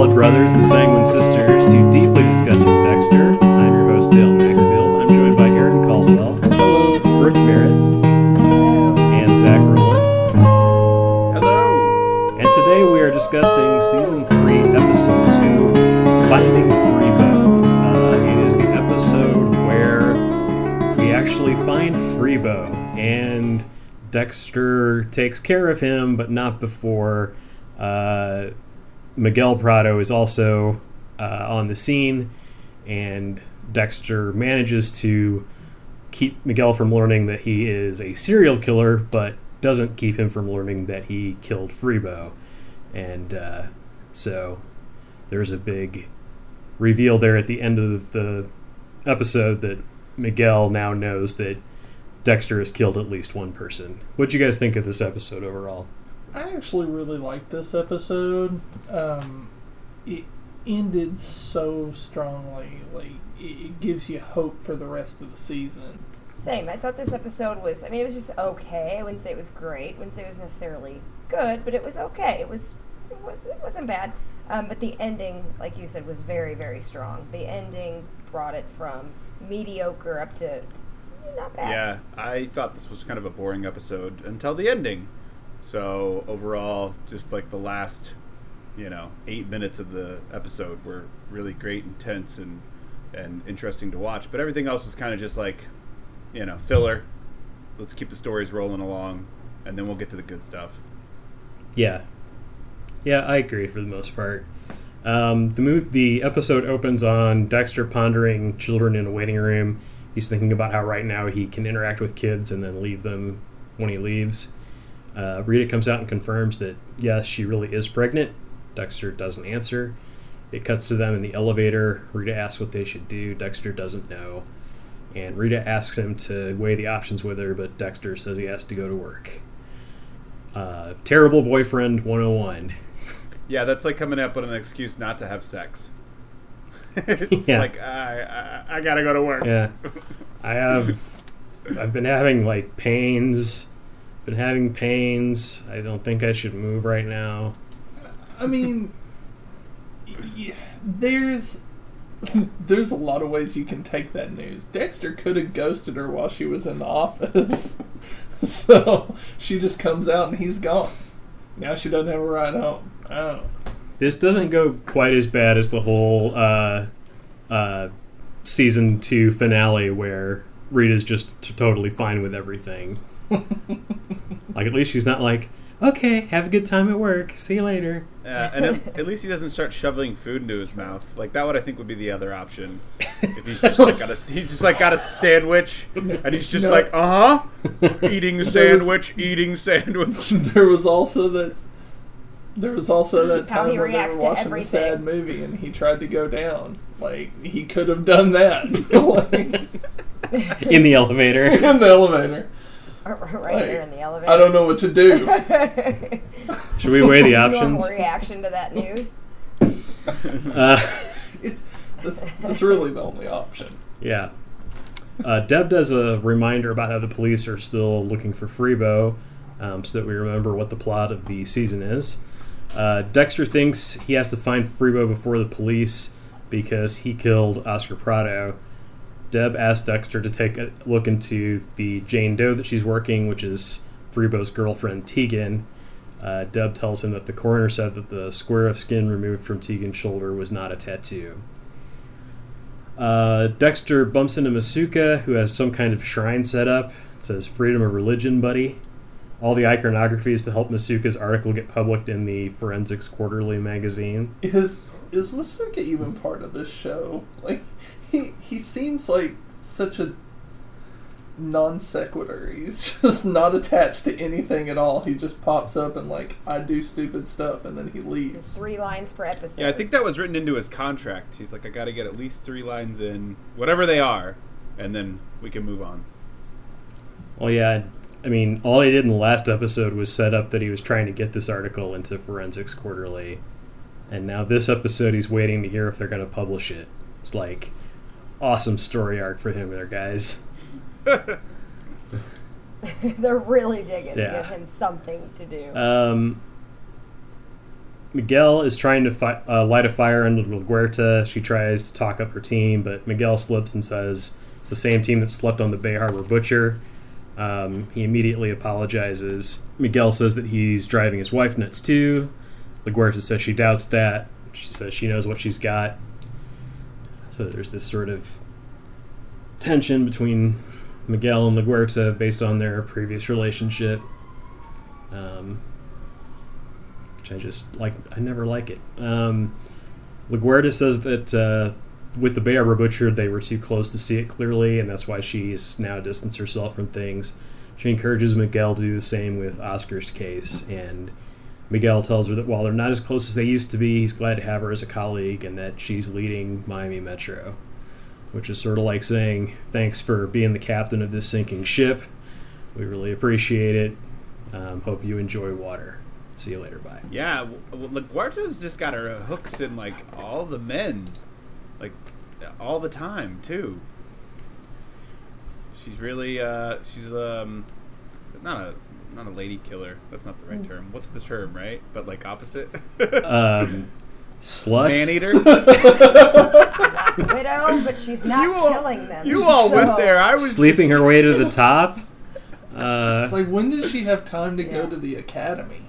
blood brothers, the Sanguine sisters, to deeply discussing Dexter. I'm your host, Dale Maxfield. I'm joined by Aaron Caldwell, Rick Merritt, and Zach Rowland. Hello. And today we are discussing Season 3, Episode 2, Finding Freebo. Uh, it is the episode where we actually find Freebo, and Dexter takes care of him, but not before uh, Miguel Prado is also uh, on the scene, and Dexter manages to keep Miguel from learning that he is a serial killer, but doesn't keep him from learning that he killed Freebo. And uh, so there's a big reveal there at the end of the episode that Miguel now knows that Dexter has killed at least one person. What'd you guys think of this episode overall? I actually really liked this episode. Um, it ended so strongly. Like it it gives you hope for the rest of the season. Same. I thought this episode was. I mean, it was just okay. I wouldn't say it was great. I wouldn't say it was necessarily good, but it was okay. It was. It was. It wasn't bad. Um, but the ending, like you said, was very, very strong. The ending brought it from mediocre up to not bad. Yeah, I thought this was kind of a boring episode until the ending. So overall, just like the last, you know, eight minutes of the episode were really great, intense, and and interesting to watch. But everything else was kind of just like, you know, filler. Let's keep the stories rolling along, and then we'll get to the good stuff. Yeah, yeah, I agree for the most part. Um, the move, the episode opens on Dexter pondering children in a waiting room. He's thinking about how right now he can interact with kids and then leave them when he leaves. Uh, Rita comes out and confirms that yes, she really is pregnant. Dexter doesn't answer. It cuts to them in the elevator. Rita asks what they should do. Dexter doesn't know. And Rita asks him to weigh the options with her, but Dexter says he has to go to work. Uh, terrible boyfriend 101. Yeah, that's like coming up with an excuse not to have sex. it's Yeah. like I, I I gotta go to work. Yeah, I have. I've been having like pains. Been having pains. I don't think I should move right now. I mean, y- there's there's a lot of ways you can take that news. Dexter could have ghosted her while she was in the office, so she just comes out and he's gone. Now she doesn't have a ride home. Oh, This doesn't go quite as bad as the whole uh, uh, season two finale where Rita's just t- totally fine with everything. like at least she's not like, okay, have a good time at work. See you later. Yeah, and at, at least he doesn't start shoveling food into his mouth. Like that would I think would be the other option. If he's just like got a he's just like got a sandwich and he's just No. like uh huh, eating There was- sandwich, eating sandwich. there was also that. There was also that time he where they were to watching a sad movie and he tried to go down. Like he could have done that like, In the elevator. in the elevator. right Like, there in the elevator. I don't know what to do. Should we weigh the Normal options? reaction to that news. Uh, It's that's, that's really the only option. Yeah. Uh, Deb does a reminder about how the police are still looking for Freebo, um, so that we remember what the plot of the season is. Uh, Dexter thinks he has to find Freebo before the police because he killed Oscar Prado. Deb asks Dexter to take a look into the Jane Doe that she's working, which is Freebo's girlfriend Tegan. Uh, Deb tells him that the coroner said that the square of skin removed from Tegan's shoulder was not a tattoo. Uh, Dexter bumps into Masuka, who has some kind of shrine set up. It says "Freedom of Religion, buddy." All the iconography is to help Masuka's article get published in the Forensics Quarterly magazine. Is is Masuka even part of this show? Like he he seems like such a non sequitur. He's just not attached to anything at all. He just pops up and like I do stupid stuff and then he Just leaves. three lines per episode. Yeah, I think that was written into his contract. He's like, I got to get at least three lines in, whatever they are, and then we can move on. Well, yeah, I mean, all he did in the last episode was set up that he was trying to get this article into Forensics Quarterly, and now this episode he's waiting to hear if they're going to publish it. It's like awesome story arc for him there, guys. They're really digging to Yeah. give him something to do. Um, Miguel is trying to fi- uh, light a fire under LaGuerta. She tries to talk up her team, but Miguel slips and says it's the same team that slept on the Bay Harbor Butcher. Um, he immediately apologizes. Miguel says that he's driving his wife nuts too. LaGuerta says she doubts that. She says she knows what she's got. So there's this sort of tension between Miguel and LaGuerta based on their previous relationship. Um, which I just like. I never like it. Um, LaGuerta says that uh, with the Bay Harbor Butcher, they were too close to see it clearly, and that's why she's now distanced herself from things. She encourages Miguel to do the same with Oscar's case, and Miguel tells her that while they're not as close as they used to be, he's glad to have her as a colleague and that she's leading Miami Metro. Which is sort of like saying, thanks for being the captain of this sinking ship. We really appreciate it. Um, hope you enjoy water. See you later. Bye. Yeah, well, LaGuerta's just got her hooks in like all the men, like all the time too. She's really, uh, she's um, not a not a lady killer. That's not the right term. What's the term, right? But like opposite. Um, slut. Man eater. Widow, but she's not You all- killing them. You all so- went there. I was Sleeping her way to the top. Uh, It's like when did she have time to go to the academy?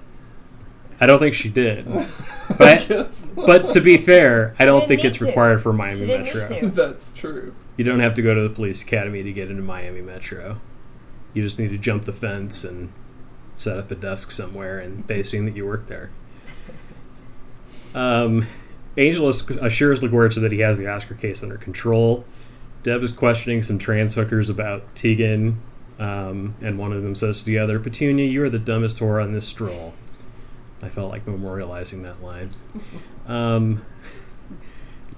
I don't think she did. But but to be fair, I don't think need it's to. required for Miami Metro. that's true. You don't have to go to the police academy to get into Miami Metro. You just need to jump the fence and set up a desk somewhere, and they assume that you work there. Um, Angel ass- assures LaGuerta that he has the Oscar case under control. Deb is questioning some trans hookers about Tegan, um, and one of them says to the other, Petunia, you are the dumbest whore on this stroll. I felt like memorializing that line. Um,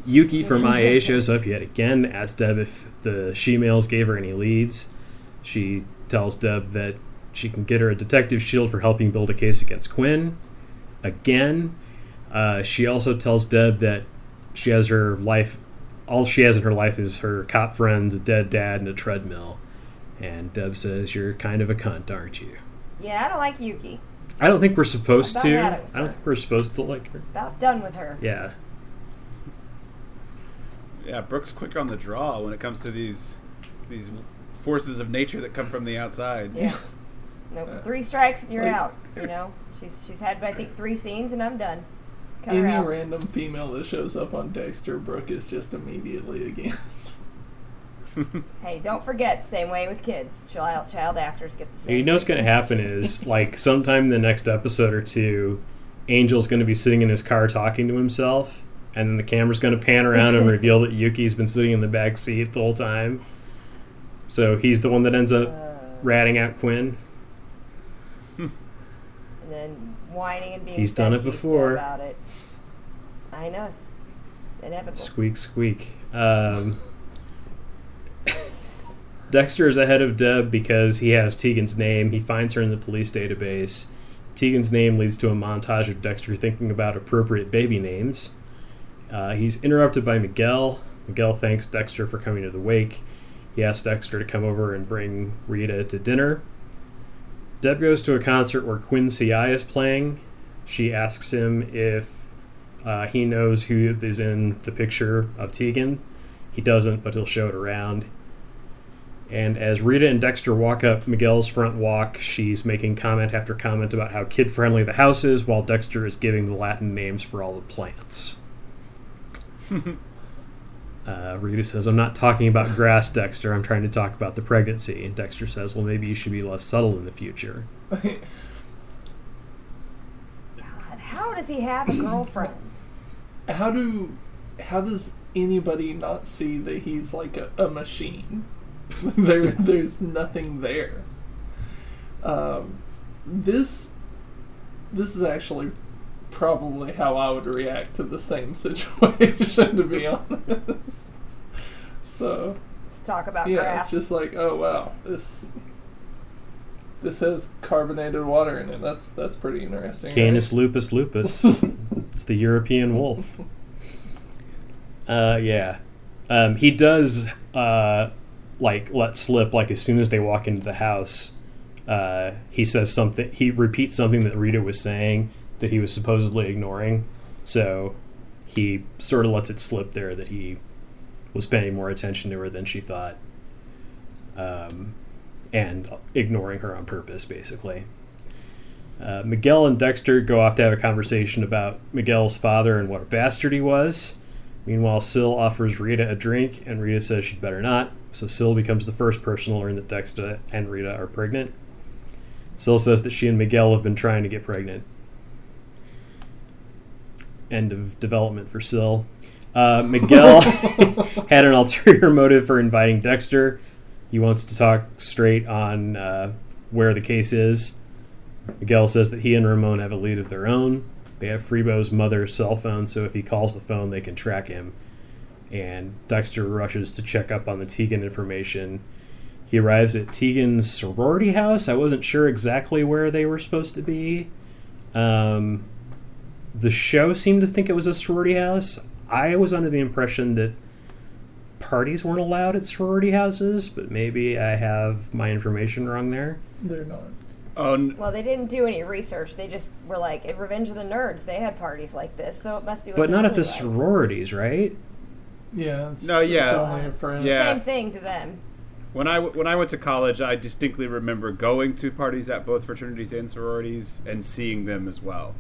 Yuki from IA shows up yet again, asks Deb if the she-males gave her any leads. She tells Deb that she can get her a detective shield for helping build a case against Quinn. Again, uh, she also tells Deb that she has her life, all she has in her life is her cop friends, a dead dad, and a treadmill. And Deb says, You're kind of a cunt, aren't you? Yeah, I don't like Yuki. I don't think we're supposed to. had it with I don't think we're supposed to like her. About done with her. Yeah. Yeah, Brooke's quicker on the draw when it comes to these these forces of nature that come from the outside. Yeah. Nope. Uh, three strikes and you're Like- out. You know, she's she's had I think three scenes and I'm done. Cut Any random female that shows up on Dexter, Brooke is just immediately against. Hey, don't forget, same way with kids. Child child actors get the same. You know what's going to happen is like sometime in the next episode or two, Angel's going to be sitting in his car talking to himself, and then the camera's going to pan around and reveal that Yuki's been sitting in the back seat the whole time. So he's the one that ends up Uh, ratting out Quinn. and then whining and being He's done it before. about it. I know it's inevitable. Squeak, squeak. Um, Dexter is ahead of Deb because he has Tegan's name. He finds her in the police database. Tegan's name leads to a montage of Dexter thinking about appropriate baby names. Uh, he's interrupted by Miguel. Miguel thanks Dexter for coming to the wake. He asks Dexter to come over and bring Rita to dinner. Deb goes to a concert where Quinn Ci is playing. She asks him if uh, he knows who is in the picture of Tegan. He doesn't, but he'll show it around. And as Rita and Dexter walk up Miguel's front walk, she's making comment after comment about how kid friendly the house is, while Dexter is giving the Latin names for all the plants. uh, Rita says, I'm not talking about grass, Dexter. I'm trying to talk about the pregnancy. And Dexter says, Well, maybe you should be less subtle in the future. God, how does he have a girlfriend? how do how does anybody not see that he's like a, a machine? there there's nothing there. Um, this this is actually probably how I would react to the same situation, to be honest. So Just talk about yeah, grass. it's just like, oh wow, this this has carbonated water in it. That's that's pretty interesting. right? Canis lupus lupus. it's the European wolf. Uh, yeah. Um, he does, uh, like, let slip, like, as soon as they walk into the house, uh, he says something, he repeats something that Rita was saying that he was supposedly ignoring. So he sort of lets it slip there that he was paying more attention to her than she thought, um, and ignoring her on purpose, basically. Uh, Miguel and Dexter go off to have a conversation about Miguel's father and what a bastard he was. Meanwhile, Syl offers Rita a drink, and Rita says she'd better not. So Syl becomes the first person to learn that Dexter and Rita are pregnant. Syl says that she and Miguel have been trying to get pregnant. End of development for Syl. Uh, Miguel had an ulterior motive for inviting Dexter. He wants to talk straight on uh, where the case is. Miguel says that he and Ramon have a lead of their own. They have Freebo's mother's cell phone, so if he calls the phone, they can track him. And Dexter rushes to check up on the Tegan information. He arrives at Tegan's sorority house. I wasn't sure exactly where they were supposed to be. Um, the show seemed to think it was a sorority house. I was under the impression that parties weren't allowed at sorority houses, but maybe I have my information wrong there. They're not. Oh, n- Well, they didn't do any research. They just were like, in Revenge of the Nerds, they had parties like this, so it must be. What But not at the like. sororities, right? Yeah. It's, No, yeah. It's only a friend. Yeah. Same thing to them. when I when I went to college, I distinctly remember going to parties at both fraternities and sororities and seeing them as well,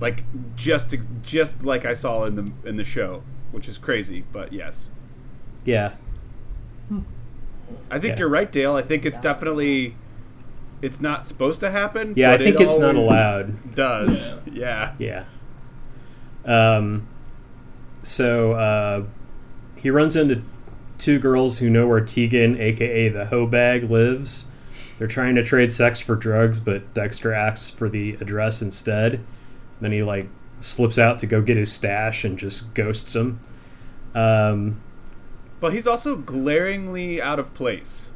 like just just like I saw in the in the show, which is crazy, but yes, Yeah. I think Yeah. you're right, Dale. I think it's definitely it's not supposed to happen. Yeah, I think it it's not allowed. Does yeah. Yeah. Um, so uh, he runs into two girls who know where Tegan, aka the hoe bag, lives. They're trying to trade sex for drugs, but Dexter asks for the address instead. Then he like slips out to go get his stash and just ghosts him. Um, But he's also glaringly out of place.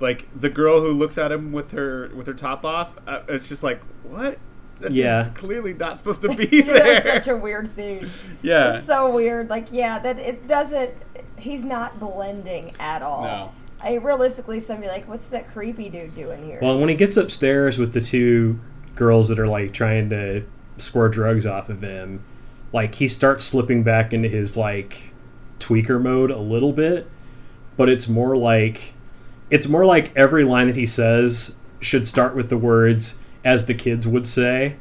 Like the girl who looks at him with her with her top off, uh, it's just like what? That Yeah. dude's clearly not supposed to be It there. was such a weird scene. yeah. It's so weird. Like, yeah, that it doesn't. He's not blending at all. No. I realistically, somebody like, what's that creepy dude doing here? well, when he gets upstairs with the two girls that are like trying to score drugs off of him, like he starts slipping back into his like tweaker mode a little bit, but it's more like it's more like every line that he says should start with the words as the kids would say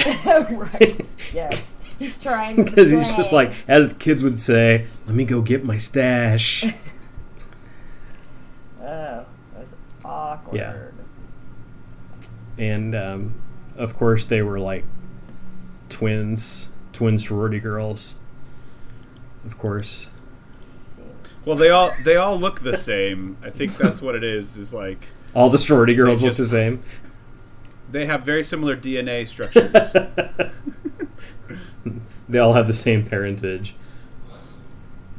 right. Yes. He's trying because he's just like as the kids would say, "Let me go get my stash." Oh, that was awkward. Yeah. and um, of course they were like twins, twin sorority girls. Of course. Well, they all they all look the same. I think that's what it is. Is like All the sorority girls They look the same. they have very similar DNA structures. They all have the same parentage.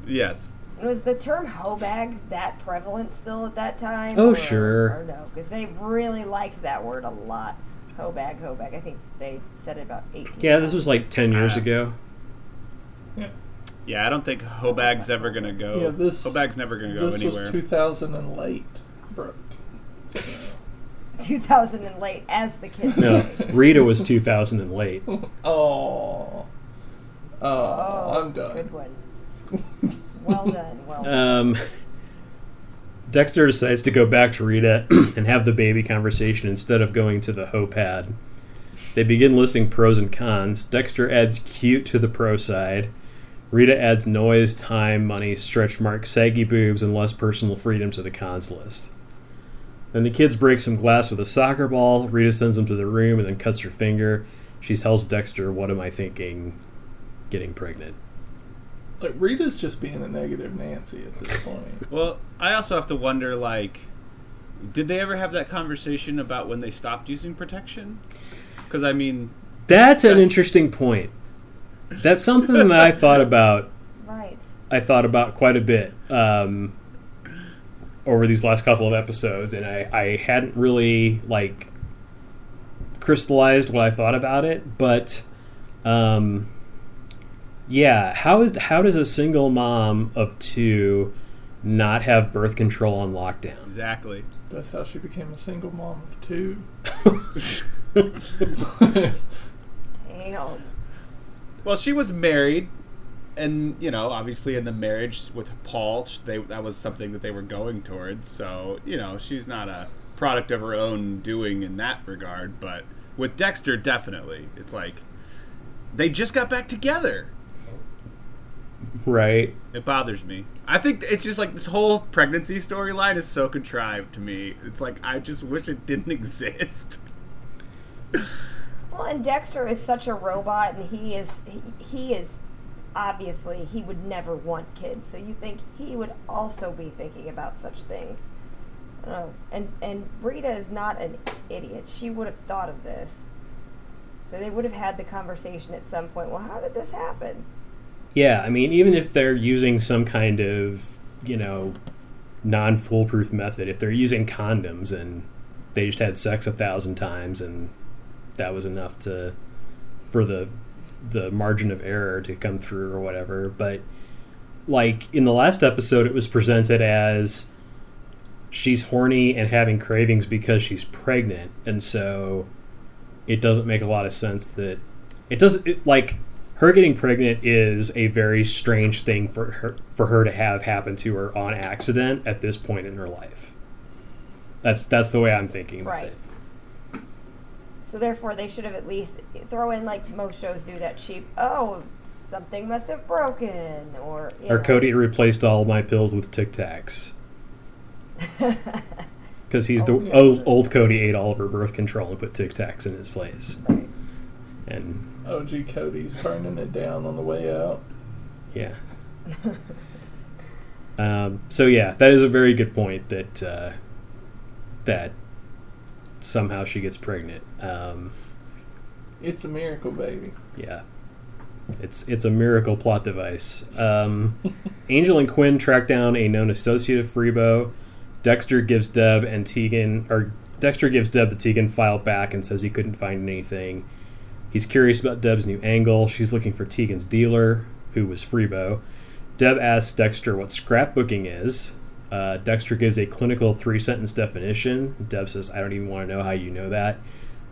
yes. Was the term "hobag" that prevalent still at that time? Oh, or, sure. Or no, because they really liked that word a lot. Hobag, hobag. I think they said it about eighteen. Yeah, this was like 10 years Ah. ago. Yeah. Yeah, I don't think Hobag's ever gonna go. Yeah, this- Hobag's never gonna go This anywhere. was 2000 and late, Brooke. 2000 and late, as the kids No. Rita was 2000 and late. Oh. Oh, Oh, I'm done. Good one. Well done. Well done. Um, Dexter decides to go back to Rita and have the baby conversation instead of going to the hoe pad. They begin listing pros and cons. Dexter adds cute to the pro side. Rita adds noise, time, money, stretch marks, saggy boobs, and less personal freedom to the cons list. Then the kids break some glass with a soccer ball. Rita sends them to the room and then cuts her finger. She tells Dexter, What am I thinking? Getting pregnant. Like Rita's just being a negative Nancy at this point. Well, I also have to wonder, like, did they ever have that conversation about when they stopped using protection? Because I mean, That's an interesting point. That's something that I thought about. right. I thought about quite a bit um, over these last couple of episodes, and I, I hadn't really like crystallized what I thought about it. But um, yeah, how is how does a single mom of two not have birth control on lockdown? exactly. That's how she became a single mom of two. Damn. Well, she was married, and you know, obviously, in the marriage with Paul, they that was something that they were going towards. So you know, she's not a product of her own doing in that regard. But with Dexter, definitely, it's like they just got back together. Right. It bothers me. I think it's just like this whole pregnancy storyline is so contrived to me. It's like I just wish it didn't exist. Well, and Dexter is such a robot, and he is he, he is obviously he would never want kids. So you think he would also be thinking about such things? I. And and Rita is not an idiot. She would have thought of this. So they would have had the conversation at some point. Well, how did this happen? Yeah, I mean, even if they're using some kind of, you know, non foolproof method, if they're using condoms and they just had sex a thousand times and that was enough to for the the margin of error to come through or whatever. But like in the last episode it was presented as she's horny and having cravings because she's pregnant and so it doesn't make a lot of sense that it doesn't it, like her getting pregnant is a very strange thing for her for her to have happen to her on accident at this point in her life. That's that's the way I'm thinking about Right. it. So therefore, they should have at least throw in like most shows do that cheap. Oh, something must have broken, or Or know. Cody replaced all my pills with Tic Tacs because he's oh, the Oh, yeah. old, old Cody ate all of her birth control and put Tic Tacs in his place. Right. And OG Cody's burning it down on the way out. yeah. um, so yeah, that is a very good point that uh, that somehow she gets pregnant. Um, It's a miracle, baby. Yeah. It's it's a miracle plot device. Um, Angel and Quinn track down a known associate of Freebo. Dexter gives Deb and Tegan, or Dexter gives Deb the Tegan file back and says he couldn't find anything. He's curious about Deb's new angle. She's looking for Tegan's dealer, who was Freebo. Deb asks Dexter what scrapbooking is. Uh, Dexter gives a clinical three sentence definition. Deb says, I don't even want to know how you know that.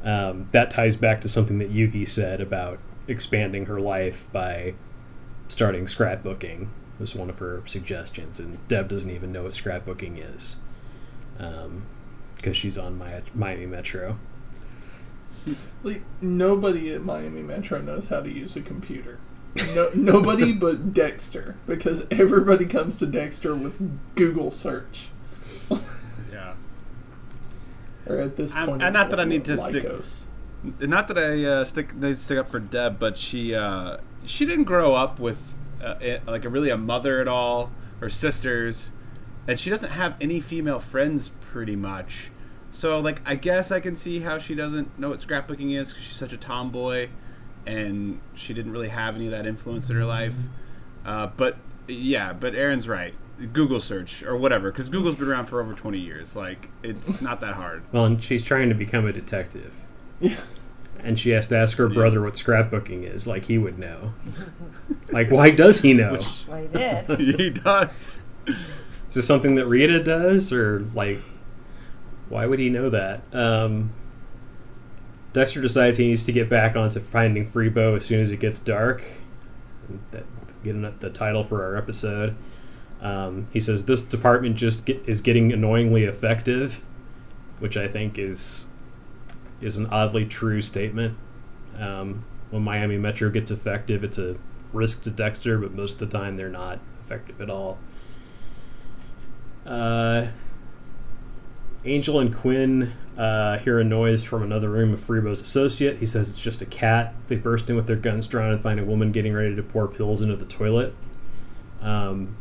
Um, that ties back to something that Yuki said about expanding her life by starting scrapbooking. Was one of her suggestions, and Deb doesn't even know what scrapbooking is because she's on Mi- Miami Metro. Like nobody at Miami Metro knows how to use a computer. No, nobody but Dexter, because everybody comes to Dexter with Google search. Yeah. Or at this I'm- point, it's not that I need to stick- Not that I uh, stick they stick up for Deb, but she uh, she didn't grow up with uh, it, like a really a mother at all or sisters, and she doesn't have any female friends pretty much. So like I guess I can see how she doesn't know what scrapbooking is because she's such a tomboy, and she didn't really have any of that influence in her life. Uh, but yeah, but Aaron's right. Google search or whatever, because Google's been around for over twenty years. Like it's not that hard. Well, and she's trying to become a detective, Yeah. and she has to ask her brother what scrapbooking is, like he would know. like, why does he know? Which Well, he did. he does. Is this something that Rita does, or like, why would he know that? Um, Dexter decides he needs to get back onto finding Freebo as soon as it gets dark. That getting the title for our episode. Um, he says this department just get, is getting annoyingly effective, which I think is is an oddly true statement. Um, when Miami Metro gets effective, it's a risk to Dexter, but most of the time they're not effective at all. Uh, Angel and Quinn uh, hear a noise from another room of Freebo's associate. He says it's just a cat. They burst in with their guns drawn and find a woman getting ready to pour pills into the toilet. Um,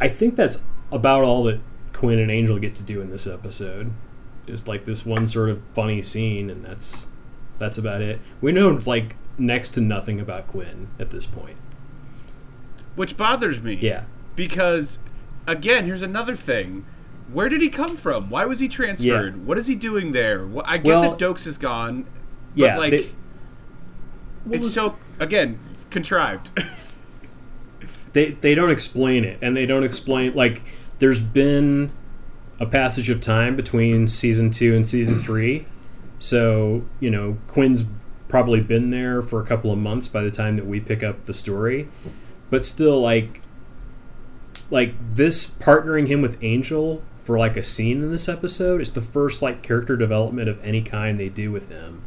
I think that's about all that Quinn and Angel get to do in this episode. Is like this one sort of funny scene, and that's that's about it. We know like next to nothing about Quinn at this point. Which bothers me. Yeah. Because, again, here's another thing. Where did he come from? Why was he transferred? Yeah. What is he doing there? Wh- I get Well- that Doakes is gone. But, Yeah, like, they- it's was- so, again, contrived. they they don't explain it and they don't explain like there's been a passage of time between season two and season three So, you know, Quinn's probably been there for a couple of months by the time that we pick up the story. But still like like this partnering him with Angel for like a scene in this episode It's the first like character development of any kind they do with him.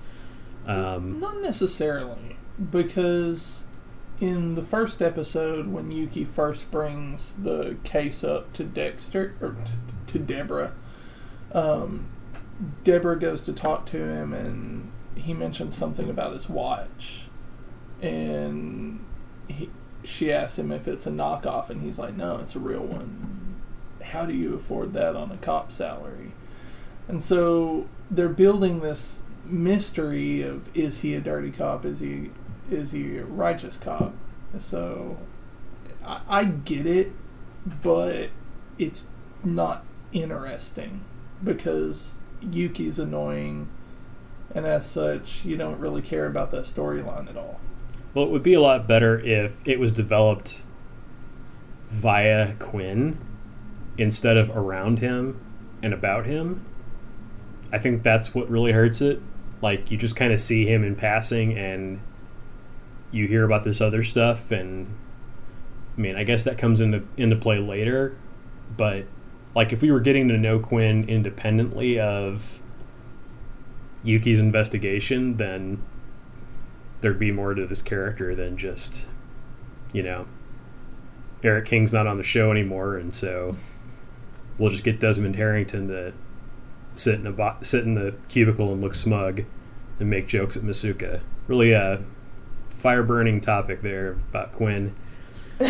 Um, Not necessarily, because in the first episode, when Yuki first brings the case up to Dexter or t- to Deborah, um, Deborah goes to talk to him, and he mentions something about his watch, and he, she asks him if it's a knockoff, and he's like, "No, it's a real one." How do you afford that on a cop salary? And so they're building this mystery of is he a dirty cop? Is he is he a righteous cop? So I, I get it, but it's not interesting because Yuki's annoying, and as such, you don't really care about that storyline at all. well, it would be a lot better if it was developed via Quinn instead of around him and about him. I think that's what really hurts it. Like you just kind of see him in passing and you hear about this other stuff and I mean, I guess that comes into into play later, but like if we were getting to know Quinn independently of Yuki's investigation, then there'd be more to this character than just you know Eric King's not on the show anymore and so we'll just get Desmond Harrington to sit in a bo- sit in the cubicle and look smug and make jokes at Masuka. Really a fire burning topic there about Quinn.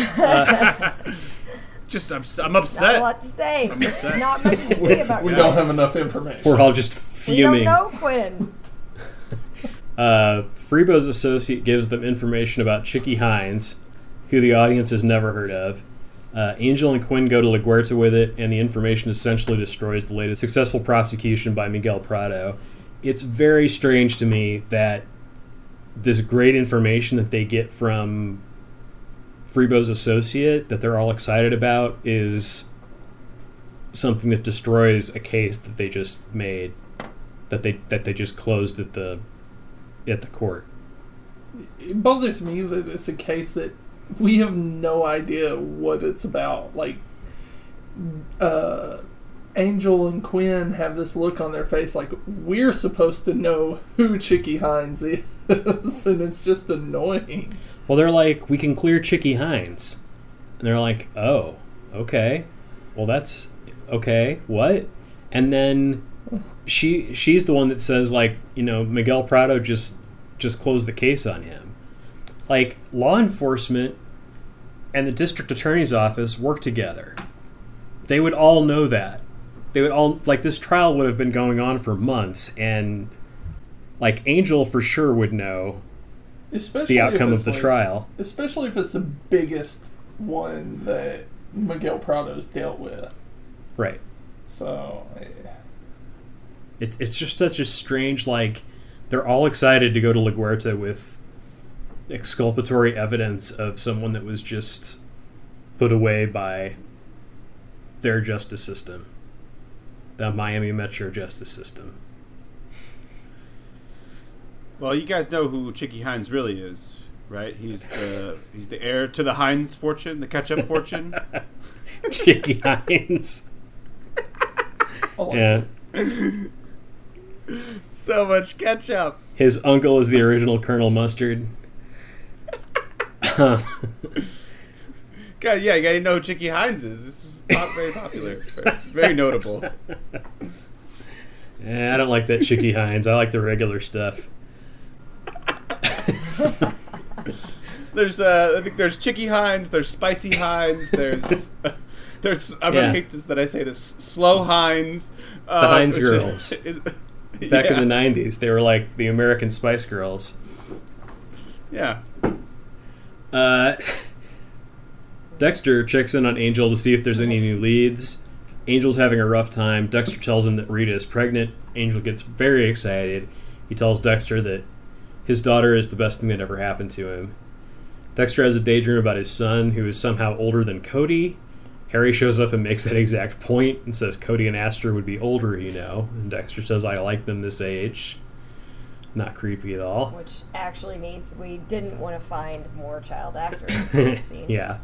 Just I'm, I'm upset. Not a upset. lot to say. I'm upset. Not much to say about We Quinn. don't have enough information. We're all just fuming. We don't know Quinn. Uh, Freebo's associate gives them information about Chicky Hines, who the audience has never heard of. Uh, Angel and Quinn go to LaGuerta with it, and the information essentially destroys the latest successful prosecution by Miguel Prado. It's very strange to me that this great information that they get from Freebo's associate, that they're all excited about, is something that destroys a case that they just made, that they that they just closed at the at the court. it bothers me that it's a case that we have no idea what it's about. Like, uh, Angel and Quinn have this look on their face like we're supposed to know who Chicky Hines is, and it's just annoying. Well, they're like, we can clear Chicky Hines. And they're like, oh, okay. Well, that's okay. What? And then she she's the one that says like, you know, Miguel Prado just just closed the case on him. Like law enforcement and the district attorney's office work together. They would all know that. They would all like this trial would have been going on for months and like Angel for sure would know Especially the outcome of the like- trial. Especially if it's the biggest one that Miguel Prado's dealt with. Right. So, eh, It's it's just such a strange like they're all excited to go to LaGuerta with exculpatory evidence of someone that was just put away by their justice system. The Miami Metro justice system. Well, you guys know who Chicky Hines really is, right? He's the he's the heir to the Hines fortune, the ketchup fortune. Chicky Hines. I like oh. Yeah. so much ketchup. His uncle is the original Colonel Mustard. God, yeah, you gotta know who Chicky Hines is. This is pop, very popular, very, notable. Eh, I don't like that Chicky Hines. I like the regular stuff. There's, uh, I think there's Chicky Hines, there's Spicy Hines, there's, there's. I'm Yeah. gonna hate this that I say this. Slow Hines. Uh, The Hines girls. is- Back yeah, in the 90s, they were like the American Spice Girls. Yeah. Uh, Dexter checks in on Angel to see if there's any new leads. Angel's having a rough time. Dexter tells him that Rita is pregnant. Angel gets very excited. He tells Dexter that his daughter is the best thing that ever happened to him. Dexter has a daydream about his son, who is somehow older than Cody. Harry shows up and makes that exact point and says Cody and Astor would be older, you know. And Dexter says, I like them this age. Not creepy at all. which actually means we didn't want to find more child actors in this scene. yeah.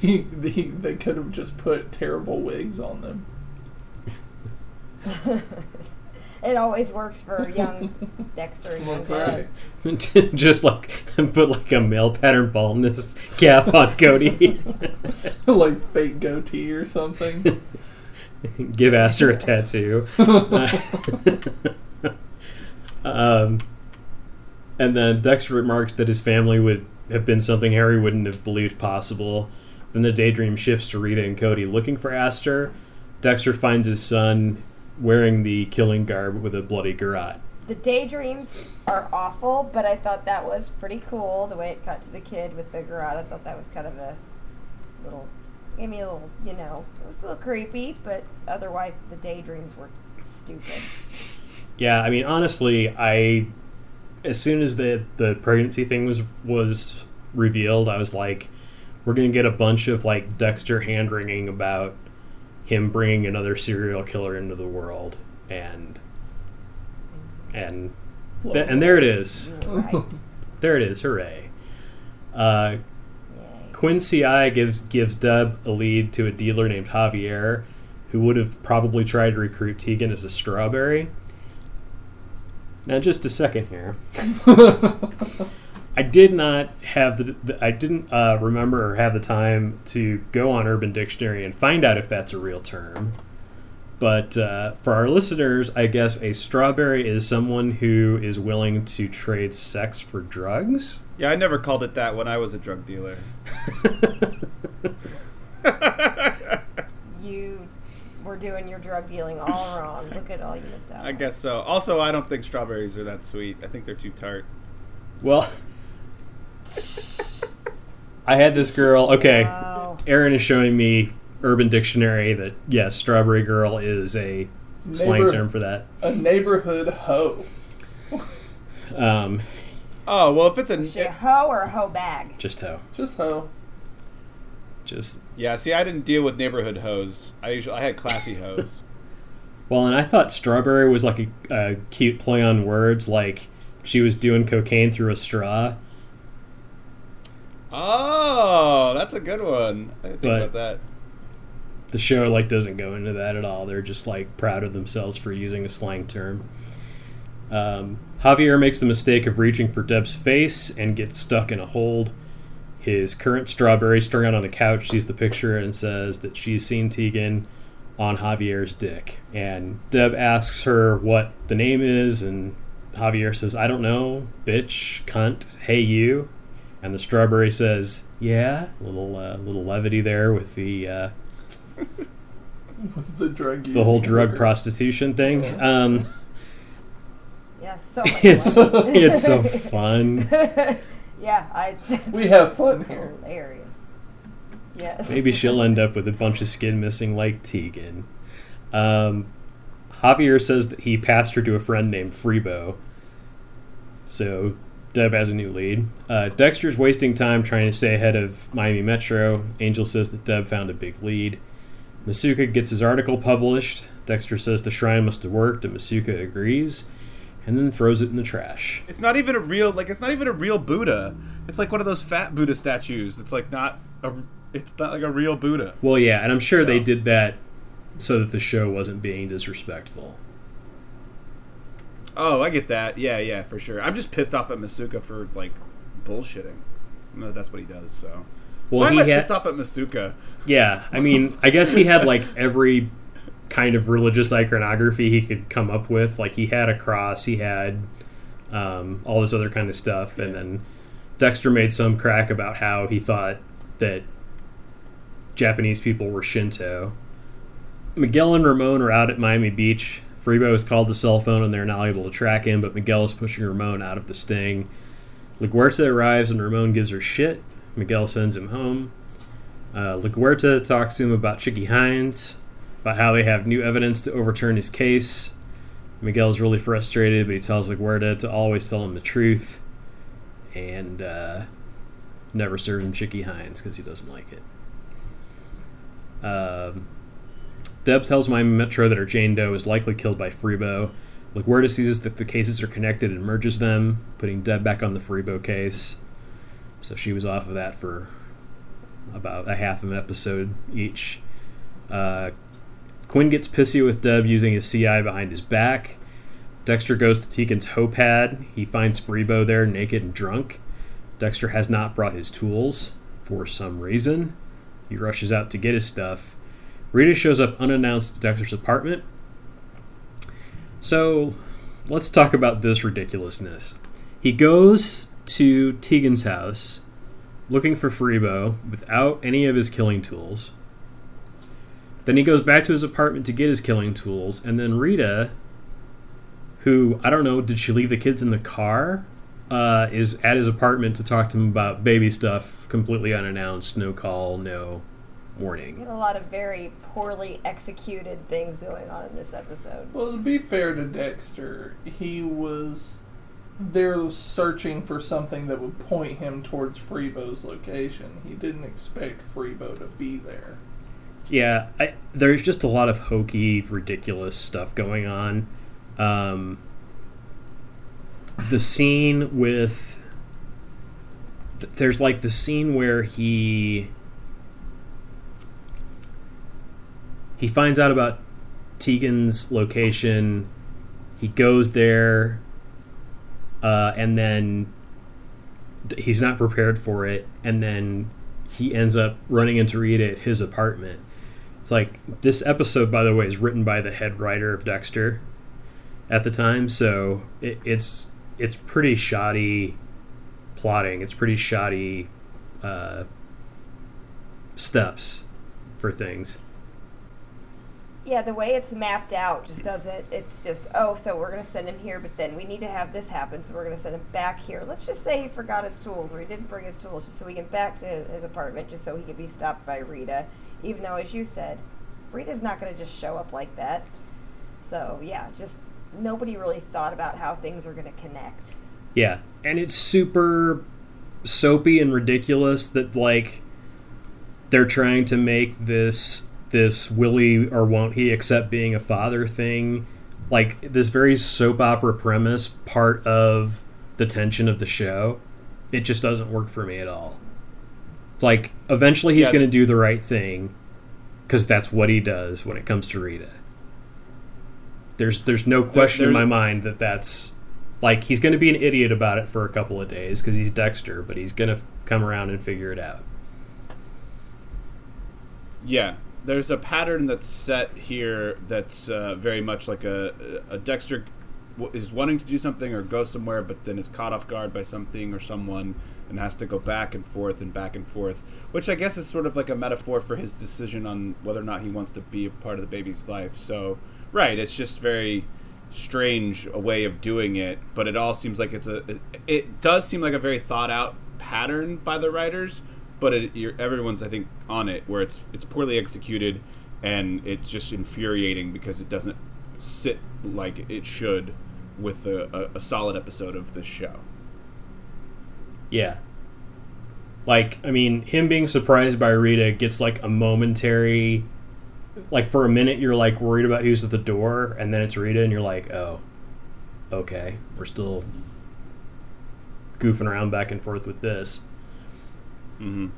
they, they could have just put terrible wigs on them. it always works for young Dexter and young That's Ted. right. Just like put like a male pattern baldness cap on Cody. like fake goatee or something. Give Astor a tattoo. Um, and then Dexter remarks that his family would have been something Harry wouldn't have believed possible. Then the daydream shifts to Rita and Cody looking for Astor. Dexter finds his son wearing the killing garb with a bloody garrote. The daydreams are awful, but I thought that was pretty cool the way it cut to the kid with the garrote. I thought that was kind of a little, gave me a little, you know, it was a little creepy, but otherwise the daydreams were stupid. Yeah, I mean, honestly, I as soon as the the pregnancy thing was was revealed, I was like, we're gonna get a bunch of like Dexter hand wringing about him bringing another serial killer into the world, and and th- and there it is, Right. there it is, hooray! Uh. Quincy I gives gives Deb a lead to a dealer named Javier, who would have probably tried to recruit Tegan as a strawberry. Now, just a second here. I did not have the, the I didn't uh, remember or have the time to go on Urban Dictionary and find out if that's a real term. But uh, for our listeners, I guess a strawberry is someone who is willing to trade sex for drugs. Yeah, I never called it that when I was a drug dealer. You were doing your drug dealing all wrong. Look at all you missed out. I guess so. Also, I don't think strawberries are that sweet. I think they're too tart. Well, I had this girl. Okay, Wow. Aaron is showing me Urban Dictionary that yes, strawberry girl is a slang term for that. A neighborhood hoe. Um, Oh well, if it's Is she a a hoe or a hoe bag? just hoe. Just hoe. Just yeah. See, I didn't deal with neighborhood hoes. I usually I had classy hoes. well, and I thought strawberry was like a, a cute play on words, like she was doing cocaine through a straw. Oh, that's a good one. I didn't think But- about that. The show like doesn't go into that at all. They're just like proud of themselves for using a slang term. Um, Javier makes the mistake of reaching for Deb's face and gets stuck in a hold. His current strawberry strung out on the couch sees the picture and says that she's seen Tegan on Javier's dick. And Deb asks her what the name is, and Javier says, I don't know, bitch, cunt, hey you. And the strawberry says, yeah, little uh, little levity there with the uh, the drug the whole drug neighbor. prostitution thing. Um, Yes, so much it's it's so fun. Yeah, I. We have fun here. Hilarious. Yes. Maybe she'll end up with a bunch of skin missing like Tegan. Um, Javier says that he passed her to a friend named Freebo. So Deb has a new lead. Uh, Dexter's wasting time trying to stay ahead of Miami Metro. Angel says that Deb found a big lead. Masuka gets his article published. Dexter says the shrine must have worked, and Masuka agrees, and then throws it in the trash. It's not even a real like. It's not even a real Buddha. It's like one of those fat Buddha statues. It's like not a. It's not like a real Buddha. Well, yeah, and I'm sure they did that so that the show wasn't being disrespectful. Oh, I get that. Yeah, yeah, for sure. I'm just pissed off at Masuka for like bullshitting. No, that's what he does. So Well, why am he I had, pissed off at Masuka? yeah. I mean, I guess he had like every kind of religious iconography he could come up with. Like he had a cross, he had um, all this other kind of stuff, and then Dexter made some crack about how he thought that Japanese people were Shinto. Miguel and Ramon are out at Miami Beach. Freebo has called the cell phone and they're not able to track him, but Miguel is pushing Ramon out of the sting. LaGuerta arrives and Ramon gives her shit. Miguel sends him home. Uh, LaGuerta talks to him about Chicky Hines, about how they have new evidence to overturn his case. Miguel's really frustrated, but he tells LaGuerta to always tell him the truth and uh, never serve him Chicky Hines because he doesn't like it. Um, Deb tells Miami Metro that her Jane Doe is likely killed by Freebo. LaGuardia sees that the cases are connected and merges them, putting Deb back on the Freebo case. So she was off of that for about a half of an episode each. Uh, Quinn gets pissy with Deb using his CI behind his back. Dexter goes to Tegan's hoe pad. He finds Freebo there, naked and drunk. Dexter has not brought his tools for some reason. He rushes out to get his stuff. Rita shows up unannounced at Dexter's apartment. So, let's talk about this ridiculousness. He goes to Tegan's house looking for Freebo without any of his killing tools. Then he goes back to his apartment to get his killing tools, and then Rita, who I don't know, did she leave the kids in the car? Uh, is at his apartment to talk to him about baby stuff, completely unannounced, no call, no warning. a lot of very poorly executed things going on in this episode. Well, to be fair to Dexter, he was there searching for something that would point him towards Freebo's location. He didn't expect Freebo to be there. Yeah, I, there's just a lot of hokey, ridiculous stuff going on. Um, the scene with th- there's like the scene where he he finds out about Tegan's location. He goes there, uh, and then he's not prepared for it, and then he ends up running into Rita at his apartment. It's like this episode, by the way, is written by the head writer of Dexter at the time, so it, it's it's pretty shoddy plotting. It's pretty shoddy uh, steps for things. Yeah, the way it's mapped out just doesn't. It's just, oh, so we're going to send him here, but then we need to have this happen, so we're going to send him back here. Let's just say he forgot his tools or he didn't bring his tools just so he can back to his apartment just so he could be stopped by Rita. Even though, as you said, Rita's not going to just show up like that. So, yeah, just nobody really thought about how things are going to connect. Yeah, and it's super soapy and ridiculous that like they're trying to make this this will he or won't he accept being a father thing like this very soap opera premise part of the tension of the show it just doesn't work for me at all it's like eventually he's Yeah. going to do the right thing because that's what he does when it comes to rita there's there's no question in there- my mind that that's like he's going to be an idiot about it for a couple of days because he's Dexter, but he's going to come around and figure it out. Yeah, there's a pattern that's set here that's uh, very much like a, a Dexter is wanting to do something or go somewhere, but then is caught off guard by something or someone and has to go back and forth and back and forth, which I guess is sort of like a metaphor for his decision on whether or not he wants to be a part of the baby's life. So, right, it's just very strange a way of doing it, but it all seems like it's a it, it does seem like a very thought out pattern by the writers, but it, everyone's I think on it where it's it's poorly executed and it's just infuriating because it doesn't sit like it should with a, a, a solid episode of this show. Yeah. Like, I mean, him being surprised by Rita gets like a momentary like for a minute you're like worried about who's at the door and then it's Rita and you're like, "Oh. Okay. We're still goofing around back and forth with this." Mm-hmm.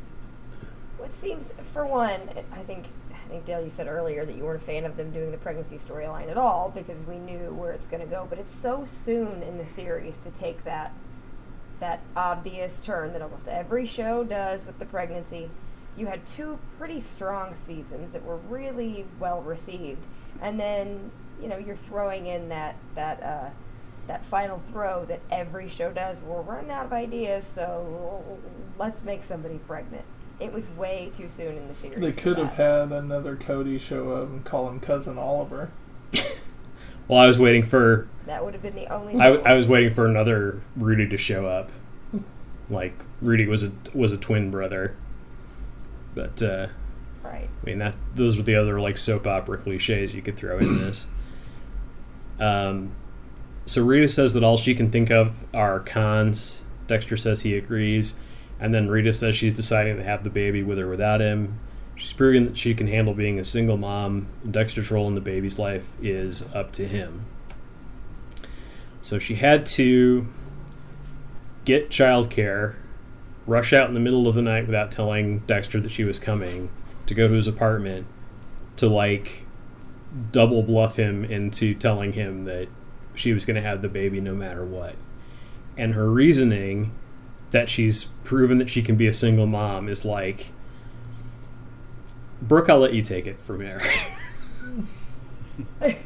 What seems, for one, I think, I think Dale, you said earlier that you weren't a fan of them doing the pregnancy storyline at all because we knew where it's going to go. But it's so soon in the series to take that that obvious turn that almost every show does with the pregnancy. You had two pretty strong seasons that were really well received, and then you know you're throwing in that that. Uh, that final throw that every show does. We're running out of ideas, so let's make somebody pregnant. It was way too soon in the series. They could have had another Cody show up and call him Cousin Oliver. Well, I was waiting for That would have been the only. I, I was waiting for another Rudy to show up. Like Rudy was a was a twin brother. But uh right. I mean that those were the other like soap opera cliches you could throw in this. Um, so Rita says that all she can think of are cons. Dexter says he agrees, and then Rita says she's deciding to have the baby with or without him. She's proving that she can handle being a single mom. Dexter's role in the baby's life is up to him. So she had to get childcare, rush out in the middle of the night without telling Dexter that she was coming to go to his apartment to like double bluff him into telling him that she was going to have the baby no matter what. And her reasoning that she's proven that she can be a single mom is like, Brooke, I'll let you take it from there.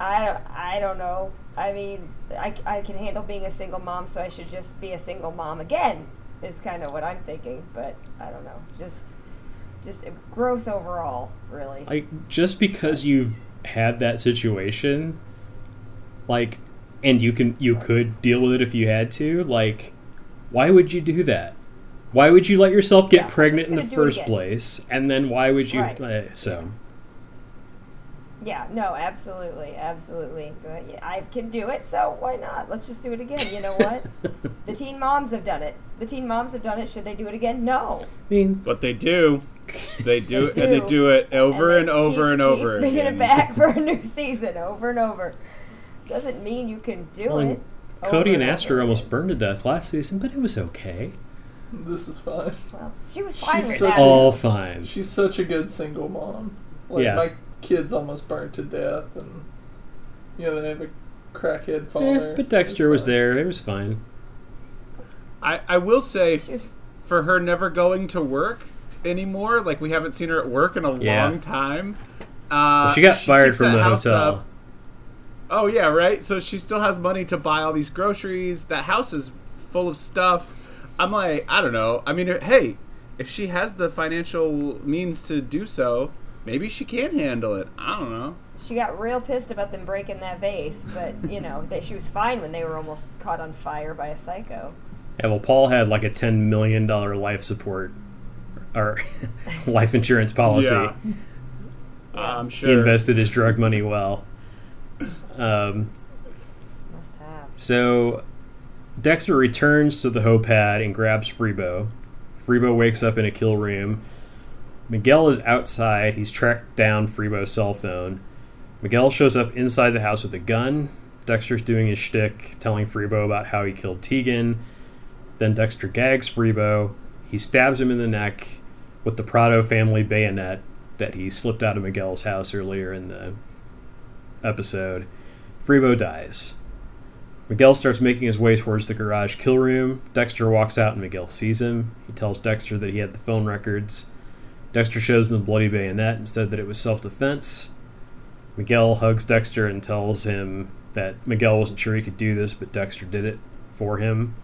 I don't, I don't know. I mean, I, I can handle being a single mom, so I should just be a single mom again. Is kind of what I'm thinking, but I don't know. Just, just gross overall, really. like just because you've had that situation like and you can you could deal with it if you had to like why would you do that why would you let yourself get Yeah, pregnant in the gonna do it first place and then why would you Right. uh, so Yeah, no, absolutely, absolutely. But I can do it, so why not? Let's just do it again. You know what? the teen moms have done it. The teen moms have done it. Should they do it again? No. i mean But they do. They do, They and they do. do it over and, then over keep- and over keep bringing again. it back for a new season, over and over. Doesn't mean you can do well, it. cody and Astor over almost burned to death last season but it was okay This is fine. Well, she was fine She's with such a- all fine She's such a good single mom. Like Yeah. my kids almost burned to death, and you know they have a crackhead Eh, father. but dexter It's was there it was fine I, I will say, for her never going to work anymore, like we haven't seen her at work in a Yeah. long time. Uh, Well, she got fired keeps from the hotel up. Oh yeah, right. So she still has money to buy all these groceries. That house is full of stuff. I'm like, I don't know. I mean, hey, if she has the financial means to do so, maybe she can handle it. I don't know. she got real pissed about them breaking that vase, but you know that she was fine when they were almost caught on fire by a psycho. yeah well paul had like a 10 million dollar life support or life insurance policy Yeah. I'm sure he invested his drug money well um, Must have. So Dexter returns to the Hopad and grabs Freebo. Freebo wakes up in a kill room. Miguel is outside. He's tracked down Freebo's cell phone. Miguel shows up inside the house with a gun. Dexter's doing his shtick, telling Freebo about how he killed Tegan. Then Dexter gags Freebo. He stabs him in the neck with the Prado family bayonet that he slipped out of Miguel's house earlier in the episode. Freebo dies. Miguel starts making his way towards the garage kill room. Dexter walks out and Miguel sees him. He tells Dexter that he had the phone records. Dexter shows him the bloody bayonet and said that it was self defense. Miguel hugs Dexter and tells him that Miguel wasn't sure he could do this, but Dexter did it for him.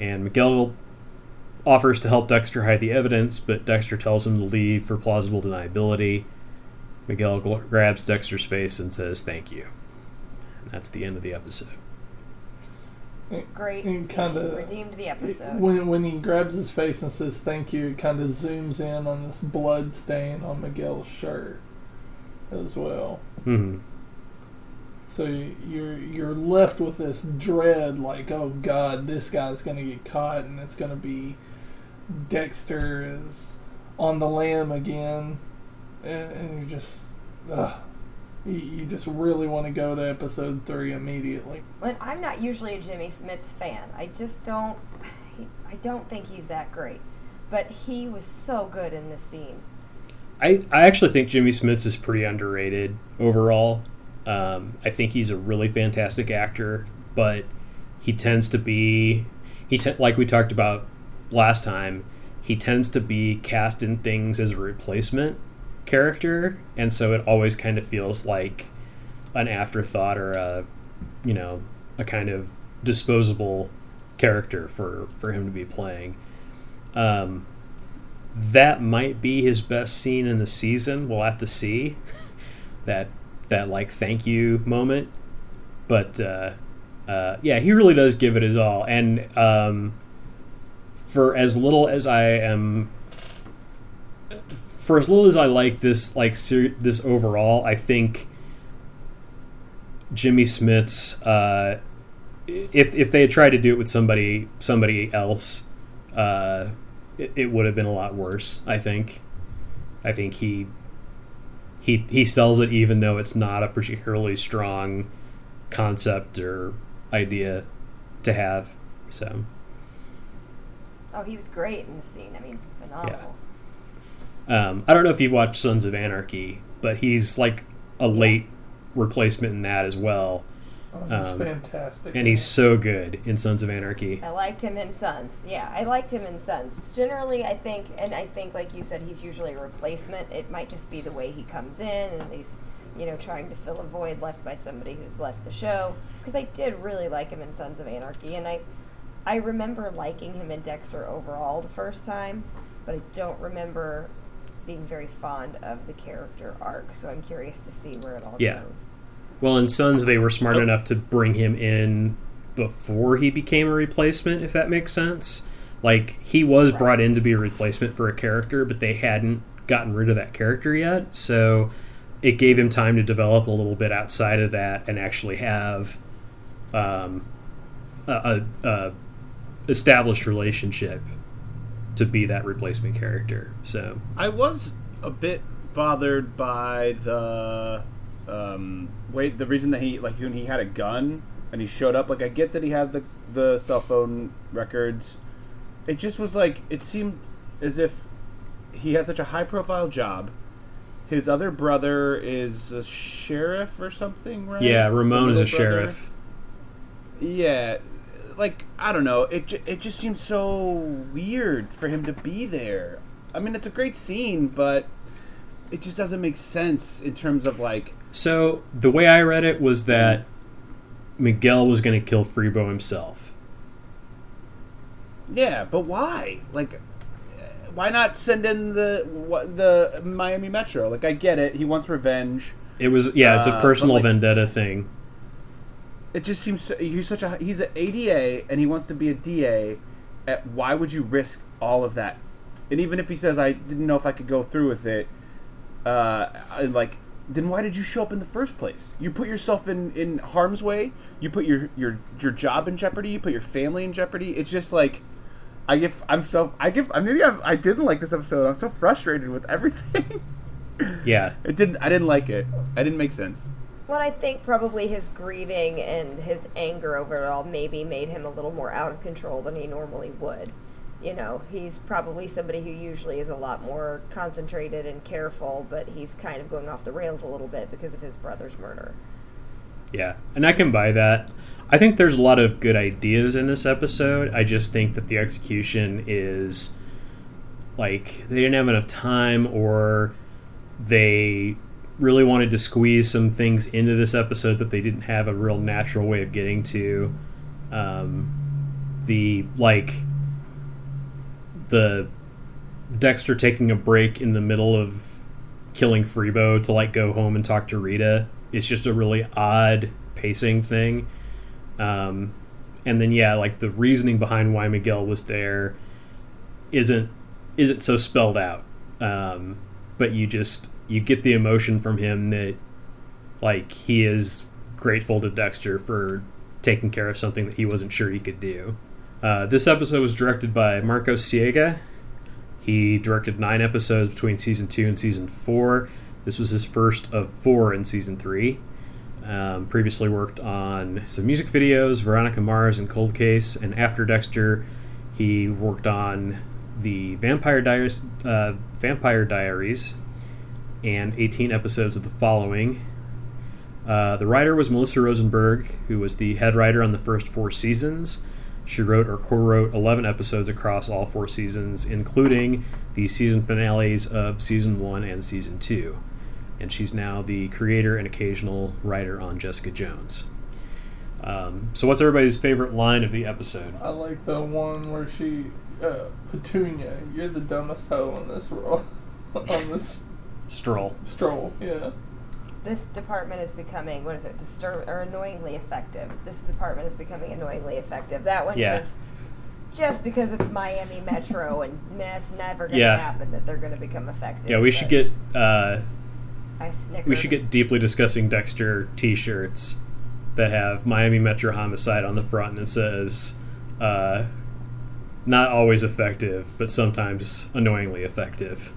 And Miguel offers to help Dexter hide the evidence, but Dexter tells him to leave for plausible deniability. Miguel gl- grabs Dexter's face and says, Thank you. And that's the end of the episode. Great. And kinda- redeemed the episode. When when he grabs his face and says thank you, it kind of zooms in on this blood stain on Miguel's shirt as well. hmm So you're you're left with this dread, like, oh God, this guy's gonna get caught, and it's gonna be Dexter is on the lam again, and, and you just, ugh, you, you just really want to go to episode three immediately. But I'm not usually a Jimmy Smits fan. I just don't. I don't think he's that great. But he was so good in this scene. I, I actually think Jimmy Smits is pretty underrated overall. Um, I think he's a really fantastic actor, but he tends to be he te- like we talked about last time. He tends to be cast in things as a replacement character, and so it always kind of feels like an afterthought or a you know a kind of disposable character for for him to be playing. Um, that might be his best scene in the season. We'll have to see that that like thank you moment. But uh, uh, yeah, he really does give it his all, and um, for as little as I am, for as little as I like this like ser- this overall, I think Jimmy Smits. Uh, if if they had tried to do it with somebody somebody else, uh, it, it would have been a lot worse. I think. I think he he he sells it even though it's not a particularly strong concept or idea to have. So Oh, he was great in the scene. I mean, phenomenal. Um, I don't know if you've watched Sons of Anarchy, but he's like a late replacement in that as well, Oh, he's Um, fantastic. and he's so good in Sons of Anarchy. I liked him in Sons. Yeah, I liked him in Sons. Just generally, I think, and I think, like you said, he's usually a replacement. It might just be the way he comes in, and he's, you know, trying to fill a void left by somebody who's left the show. Because I did really like him in Sons of Anarchy, and I, I remember liking him in Dexter overall the first time, but I don't remember being very fond of the character arc. So I'm curious to see where it all Yeah. goes. Well, in Sons, they were smart enough to bring him in before he became a replacement, if that makes sense. Like, he was Right. brought in to be a replacement for a character, but they hadn't gotten rid of that character yet. So it gave him time to develop a little bit outside of that and actually have um, a, a, a established relationship to be that replacement character. So, I was a bit bothered by the um, wait. The reason that he like when he had a gun and he showed up. Like I get that he had the the cell phone records. It just was like it seemed as if he has such a high profile job. His other brother is a sheriff or something, right? yeah, Ramon is a brother? sheriff. Yeah, like I don't know. It ju- it just seems so weird for him to be there. I mean, it's a great scene, but it just doesn't make sense in terms of like. So the way I read it was that Miguel was going to kill Freebo himself. Yeah, but why? Like, uh, why not send in the what, the Miami Metro? Like, I get it. He wants revenge. It was yeah, it's Uh, a but, personal like- vendetta thing. It just seems so, he's such a he's an ADA and he wants to be a DA. At, why would you risk all of that? And even if he says I didn't know if I could go through with it, uh, I- like then why did you show up in the first place? You put yourself in in harm's way. You put your your your job in jeopardy. You put your family in jeopardy. It's just like I give I'm so I give maybe I'm, I didn't like this episode. I'm so frustrated with everything. Yeah, it didn't I didn't like it. I didn't make sense. Well, I think probably his grieving and his anger over it all maybe made him a little more out of control than he normally would. You know, he's probably somebody who usually is a lot more concentrated and careful, but he's kind of going off the rails a little bit because of his brother's murder. yeah, and I can buy that. I think there's a lot of good ideas in this episode. I just think that the execution is like they didn't have enough time, or they really wanted to squeeze some things into this episode that they didn't have a real natural way of getting to. Um, the like the Dexter taking a break in the middle of killing Freebo to like go home and talk to Rita. It's just a really odd pacing thing. Um, and then yeah, like the reasoning behind why Miguel was there isn't isn't so spelled out. Um, but you just you get the emotion from him that like he is grateful to Dexter for taking care of something that he wasn't sure he could do. Uh, this episode was directed by Marco Siega. He directed nine episodes between season two and season four. This was his first of four in season three. Um, previously worked on some music videos, Veronica Mars and Cold Case, and after Dexter, he worked on the Vampire Diaries, uh, Vampire Diaries, and 18 episodes of the following. Uh, the writer was Melissa Rosenberg, who was the head writer on the first four seasons. She wrote or co-wrote 11 episodes across all four seasons, including the season finales of season one and season two. And she's now the creator and occasional writer on Jessica Jones. Um, so, what's everybody's favorite line of the episode? I like the one where she, uh, Petunia, you're the dumbest hoe on this roll, on this Stroll. stroll. Yeah. This department is becoming what is it? Disturb or annoyingly effective. This department is becoming annoyingly effective. That one Yeah. just just because it's Miami Metro and that's never going to Yeah. happen that they're going to become effective. Yeah, we should get uh, I snickered. we should get deeply discussing Dexter T-shirts that have Miami Metro Homicide on the front and it says, uh, "Not always effective, but sometimes annoyingly effective."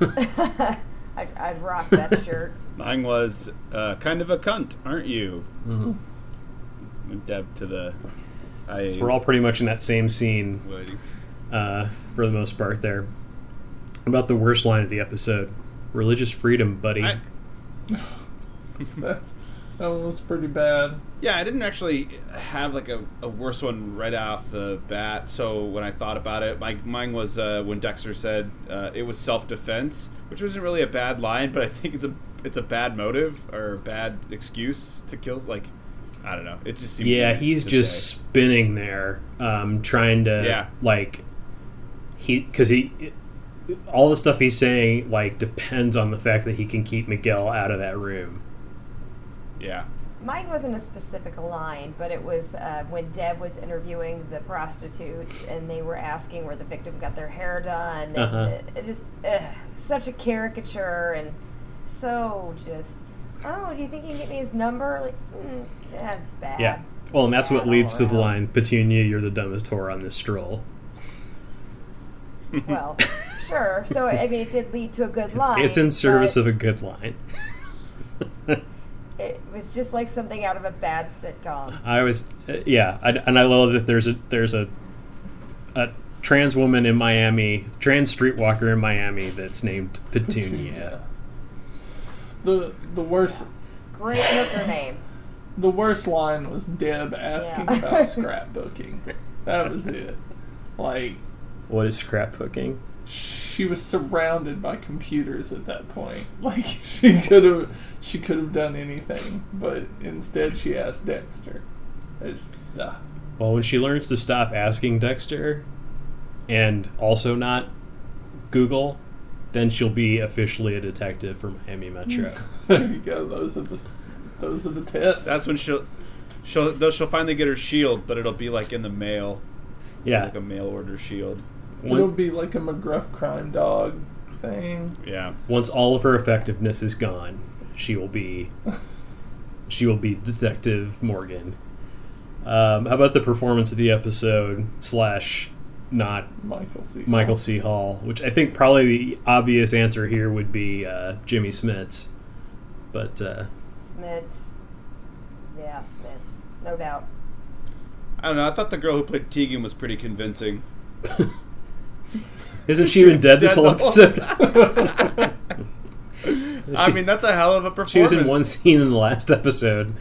I I'd, I'd rock that shirt. Mine was uh, kind of a cunt, aren't you? Mhm. Deb to the. I So we're all pretty much in that same scene uh, for the most part there. About the worst line of the episode religious freedom, buddy. I- That's that one was pretty bad. Yeah, I didn't actually have like a, a worse one right off the bat. So when I thought about it, my mine was uh, when Dexter said uh, it was self defense, which wasn't really a bad line, but I think it's a it's a bad motive or a bad excuse to kill. Like I don't know, it just seemed yeah, he's just say. spinning there, um, trying to Yeah. like he because he all the stuff he's saying like depends on the fact that he can keep Miguel out of that room. Yeah. Mine wasn't a specific line, but it was uh, when Deb was interviewing the prostitutes and they were asking where the victim got their hair done. And Uh-huh. it, it just ugh, such a caricature and so just. Oh, do you think you can get me his number? Like, mm, that's bad. Yeah. Well, and that's what leads to the line, Petunia, you're the dumbest whore on this stroll. Well, sure. So I mean, it did lead to a good line. it's in service of a good line. It was just like something out of a bad sitcom. I was, uh, yeah, I, and I love that there's a there's a a trans woman in Miami, trans streetwalker in Miami that's named Petunia. The the worst Great hooker name. the worst line was Deb asking Yeah. about scrapbooking. That was it. Like What is scrapbooking? She was surrounded by computers at that point. Like she could have she could have done anything, but instead she asked Dexter. It's uh, Well, when she learns to stop asking Dexter, and also not Google, then she'll be officially a detective for Miami Metro. there you go. Those are the those are the tests. That's when she'll she'll though she'll finally get her shield, but it'll be like in the mail, yeah. like a mail order shield. It'll One- be like a McGruff crime dog thing. Yeah. once all of her effectiveness is gone, she will be she will be Detective Morgan. Um, how about the performance of the episode slash not Michael C. Michael C. Hall, which I think probably the obvious answer here would be uh, Jimmy Smits, but uh, Smiths. Yeah, Smiths. No doubt. I don't know. I thought the girl who played Tegan was pretty convincing. isn't she even dead this Dead whole whole episode? I mean, that's a hell of a performance. she was in one scene in the last episode.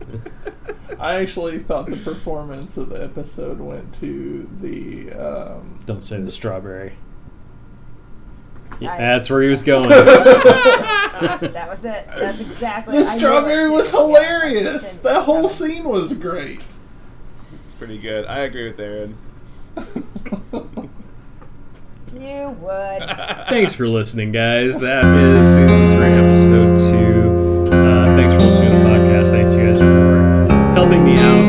I actually thought the performance of the episode went to the um, Don't say the strawberry. Yeah, that's where he was going. That was it. That's exactly. the I strawberry was hilarious. I That whole was scene was great. It's pretty good. I agree with Aaron. You would. Thanks for listening, guys. That is season three, episode two. Uh, thanks for listening to the podcast. Thanks, you guys, for helping me out